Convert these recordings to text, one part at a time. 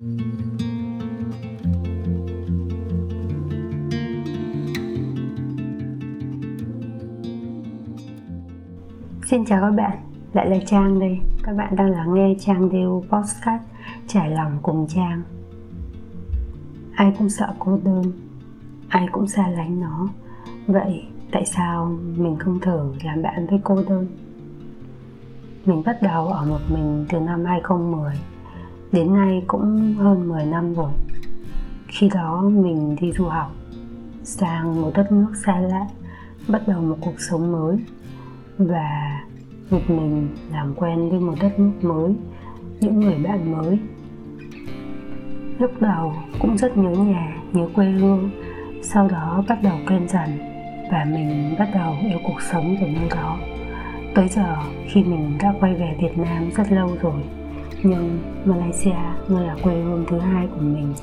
Xin chào các bạn, lại là Trang đây. Các bạn đang lắng nghe Trang Điêu Podcast Trải lòng cùng Trang. Ai cũng sợ cô đơn, ai cũng xa lánh nó. Vậy tại sao mình không thử làm bạn với cô đơn? Mình bắt đầu ở một mình từ năm 2010 Đến nay cũng hơn 10 năm rồi. Khi đó mình đi du học Sang một đất nước xa lạ Bắt đầu một cuộc sống mới. Và một mình làm quen với một đất nước mới Những người bạn mới. Lúc đầu cũng rất nhớ nhà, nhớ quê hương Sau đó bắt đầu quen dần Và mình bắt đầu yêu cuộc sống của nơi đó. Tới giờ khi mình đã quay về Việt Nam rất lâu rồi. Nhưng Malaysia mới là quê hương thứ hai của mình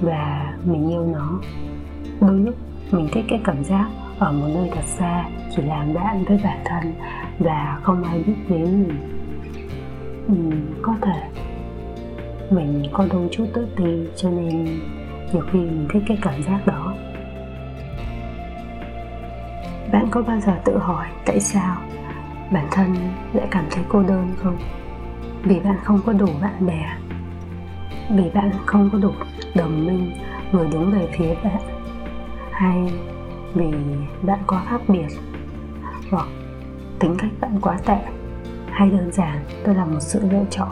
Và mình yêu nó. Đôi lúc mình thích cái cảm giác ở một nơi thật xa Chỉ làm bạn với bản thân Và không ai biết đến mình. Ừ, Có thể mình có đôi chút tự ti cho nên nhiều khi mình thích cái cảm giác đó. Bạn có bao giờ tự hỏi tại sao bản thân lại cảm thấy cô đơn không? Vì bạn không có đủ bạn bè. Vì bạn không có đủ đồng minh, người đứng về phía bạn. Hay vì bạn quá khác biệt, hoặc tính cách bạn quá tệ. Hay đơn giản, tôi là một sự lựa chọn.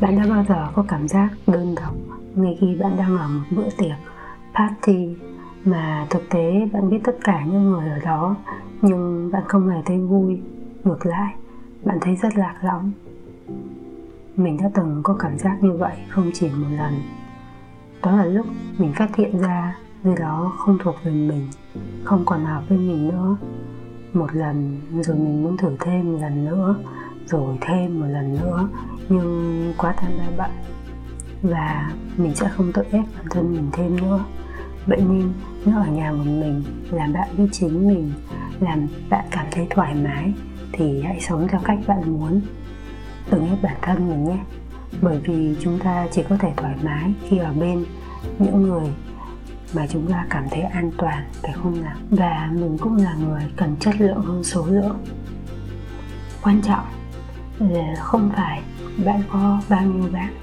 Bạn đã bao giờ có cảm giác đơn độc ngay khi bạn đang ở một bữa tiệc, party mà thực tế bạn biết tất cả những người ở đó, nhưng bạn không hề thấy vui, ngược lại? Bạn thấy rất lạc lõng. Mình đã từng có cảm giác như vậy không chỉ một lần. Đó là lúc mình phát hiện ra người đó không thuộc về mình, không còn hợp với mình nữa. Một lần rồi mình muốn thử thêm một lần nữa, rồi thêm một lần nữa, nhưng quá tham gia bận và mình sẽ không tự ép bản thân mình thêm nữa. Vậy nên nếu ở nhà một mình, làm bạn với chính mình, làm bạn cảm thấy thoải mái thì hãy sống theo cách bạn muốn. Đừng ép bản thân mình nhé. Bởi vì chúng ta chỉ có thể thoải mái khi ở bên những người mà chúng ta cảm thấy an toàn, phải không nào? Và mình cũng là người cần chất lượng hơn số lượng. Quan trọng là không phải bạn có bao nhiêu bạn,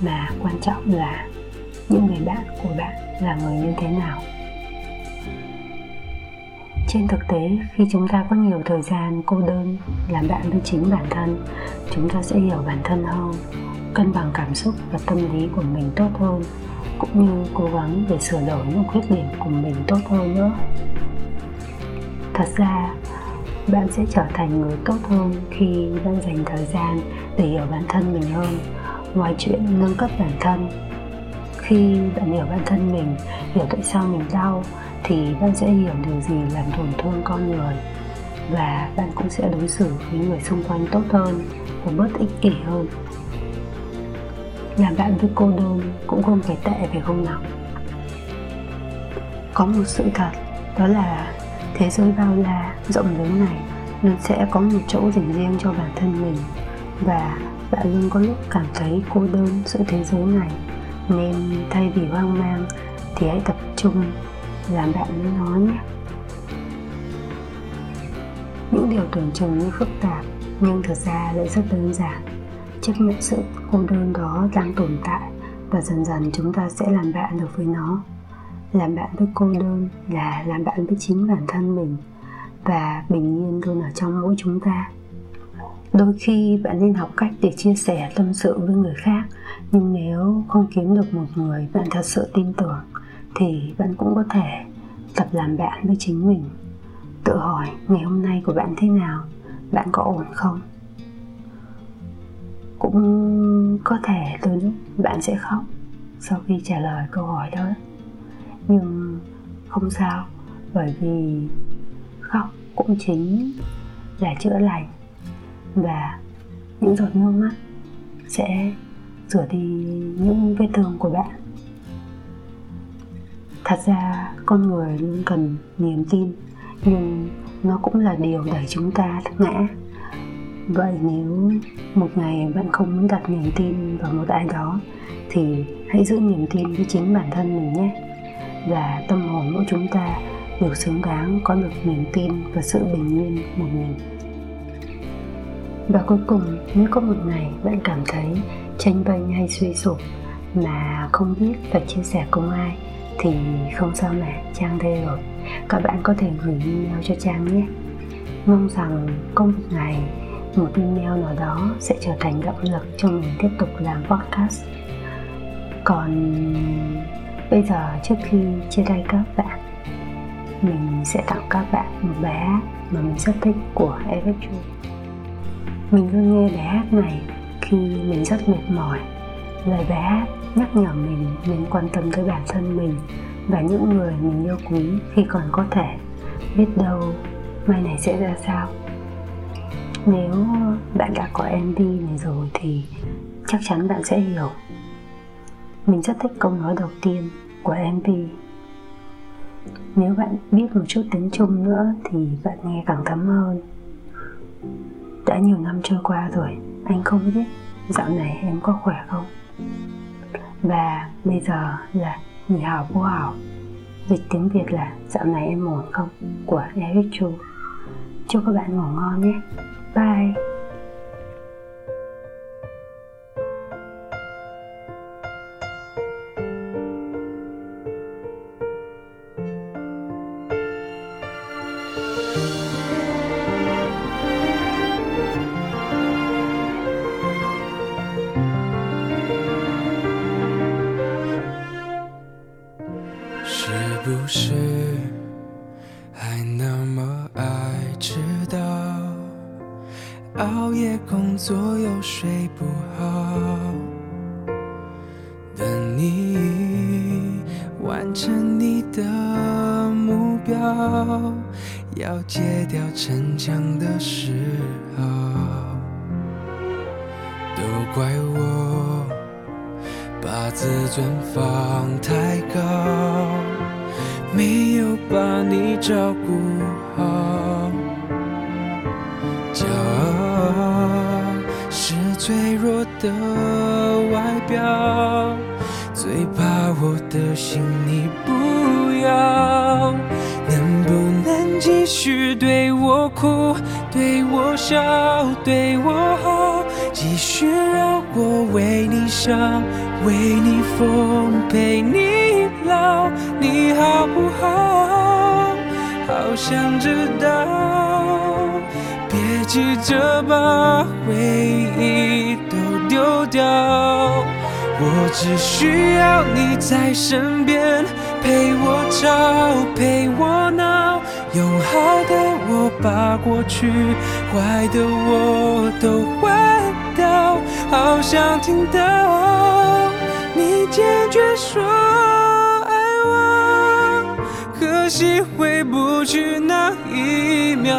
mà quan trọng là những người bạn của bạn là người như thế nào trên thực tế, khi chúng ta có nhiều thời gian cô đơn, làm bạn với chính bản thân, chúng ta sẽ hiểu bản thân hơn, cân bằng cảm xúc và tâm lý của mình tốt hơn, cũng như cố gắng để sửa đổi những khuyết điểm của mình tốt hơn nữa. Thật ra, bạn sẽ trở thành người tốt hơn khi bạn dành thời gian để hiểu bản thân mình hơn, ngoài chuyện nâng cấp bản thân. Khi bạn hiểu bản thân mình, hiểu tại sao mình đau thì bạn sẽ hiểu điều gì làm tổn thương con người và bạn cũng sẽ đối xử với người xung quanh tốt hơn và bớt ích kỷ hơn. Làm bạn với cô đơn cũng không phải tệ phải không nào. Có một sự thật, đó là thế giới bao la rộng lớn này luôn sẽ có một chỗ dành riêng cho bản thân mình và bạn luôn có lúc cảm thấy cô đơn giữa thế giới này. Nên thay vì hoang mang thì hãy tập trung làm bạn với nó nhé. Những điều tưởng chừng như phức tạp, nhưng thực ra lại rất đơn giản. Chấp nhận sự cô đơn đó đang tồn tại và dần dần chúng ta sẽ làm bạn được với nó. Làm bạn với cô đơn là làm bạn với chính bản thân mình và bình yên luôn ở trong mỗi chúng ta. Đôi khi bạn nên học cách để chia sẻ tâm sự với người khác, nhưng nếu không kiếm được một người bạn thật sự tin tưởng thì bạn cũng có thể tập làm bạn với chính mình. Tự hỏi ngày hôm nay của bạn thế nào, bạn có ổn không? Cũng có thể từ lúc bạn sẽ khóc sau khi trả lời câu hỏi đó. Nhưng không sao, bởi vì khóc cũng chính là chữa lành. Và những giọt nước mắt sẽ rửa đi những vết thương của bạn thật ra con người luôn cần niềm tin, nhưng nó cũng là điều đẩy chúng ta ngã. Vậy nếu một ngày bạn không muốn đặt niềm tin vào một ai đó, thì hãy giữ niềm tin với chính bản thân mình nhé. Và tâm hồn mỗi chúng ta đều xứng đáng có được niềm tin và sự bình yên một mình. Và cuối cùng, nếu có một ngày bạn cảm thấy tranh vênh hay suy sụp mà không biết phải chia sẻ cùng ai thì không sao mà trang đây rồi. Các bạn có thể gửi email cho trang nhé. Mong rằng công việc này, một email nào đó sẽ trở thành động lực cho mình tiếp tục làm podcast. Còn bây giờ trước khi chia tay các bạn mình sẽ tặng các bạn một bài hát mà mình rất thích của Eric Chu. Mình luôn nghe bài hát này khi mình rất mệt mỏi lời bài hát nhắc nhở mình nên quan tâm tới bản thân mình và những người mình yêu quý khi còn có thể. Biết đâu mai này sẽ ra sao. Nếu bạn đã có MV này rồi thì chắc chắn bạn sẽ hiểu. Mình rất thích câu nói đầu tiên của MV nếu bạn biết một chút tiếng Trung nữa thì bạn nghe càng thấm hơn. Đã nhiều năm trôi qua rồi, anh không biết dạo này em có khỏe không? Và bây giờ là nghỉ hảo vô hảo dịch tiếng việt là dạo này em ổn không? của eric chu. Chúc các bạn ngủ ngon nhé. Bye. 要戒掉逞强的时候，都怪我把自尊放太高。没有把你照顾好，骄傲是脆弱的外表，最怕我的心你不要。继续对我哭，对我笑，对我好，继续让我为你伤，为你疯，陪你老。你好不好？好想知道。别急着把回忆都丢掉，我只需要你在身边，陪我吵，陪我闹。用好的我把过去坏的我都换掉，好想听到你坚决说爱我。可惜回不去那一秒，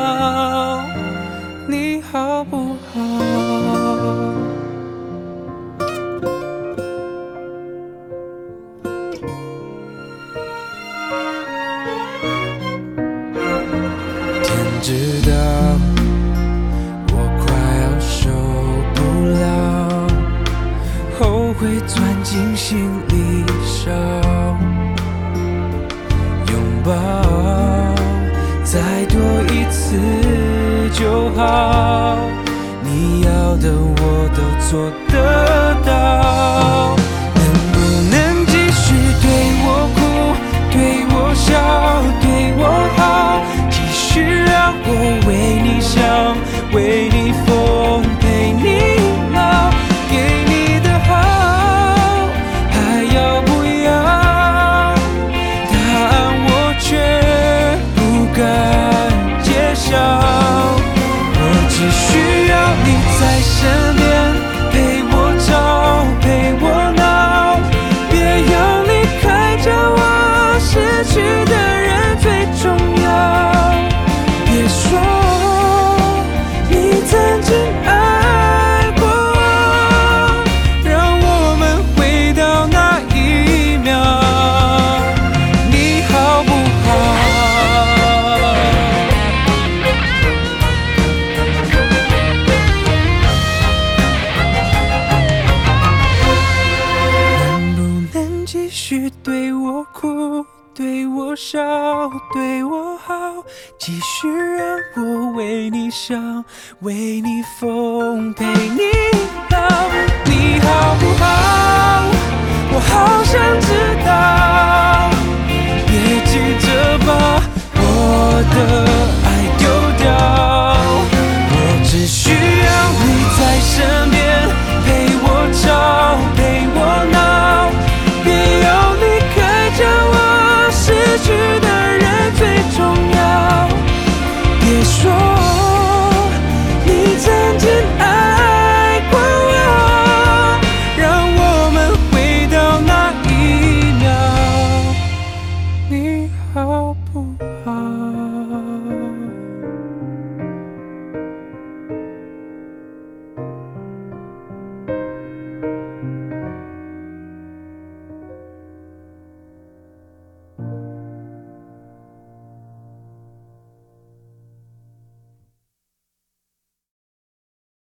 会钻进心里烧。拥抱，再多一次就好。你要的我都做得到。继续让我为你笑，为你疯，陪你。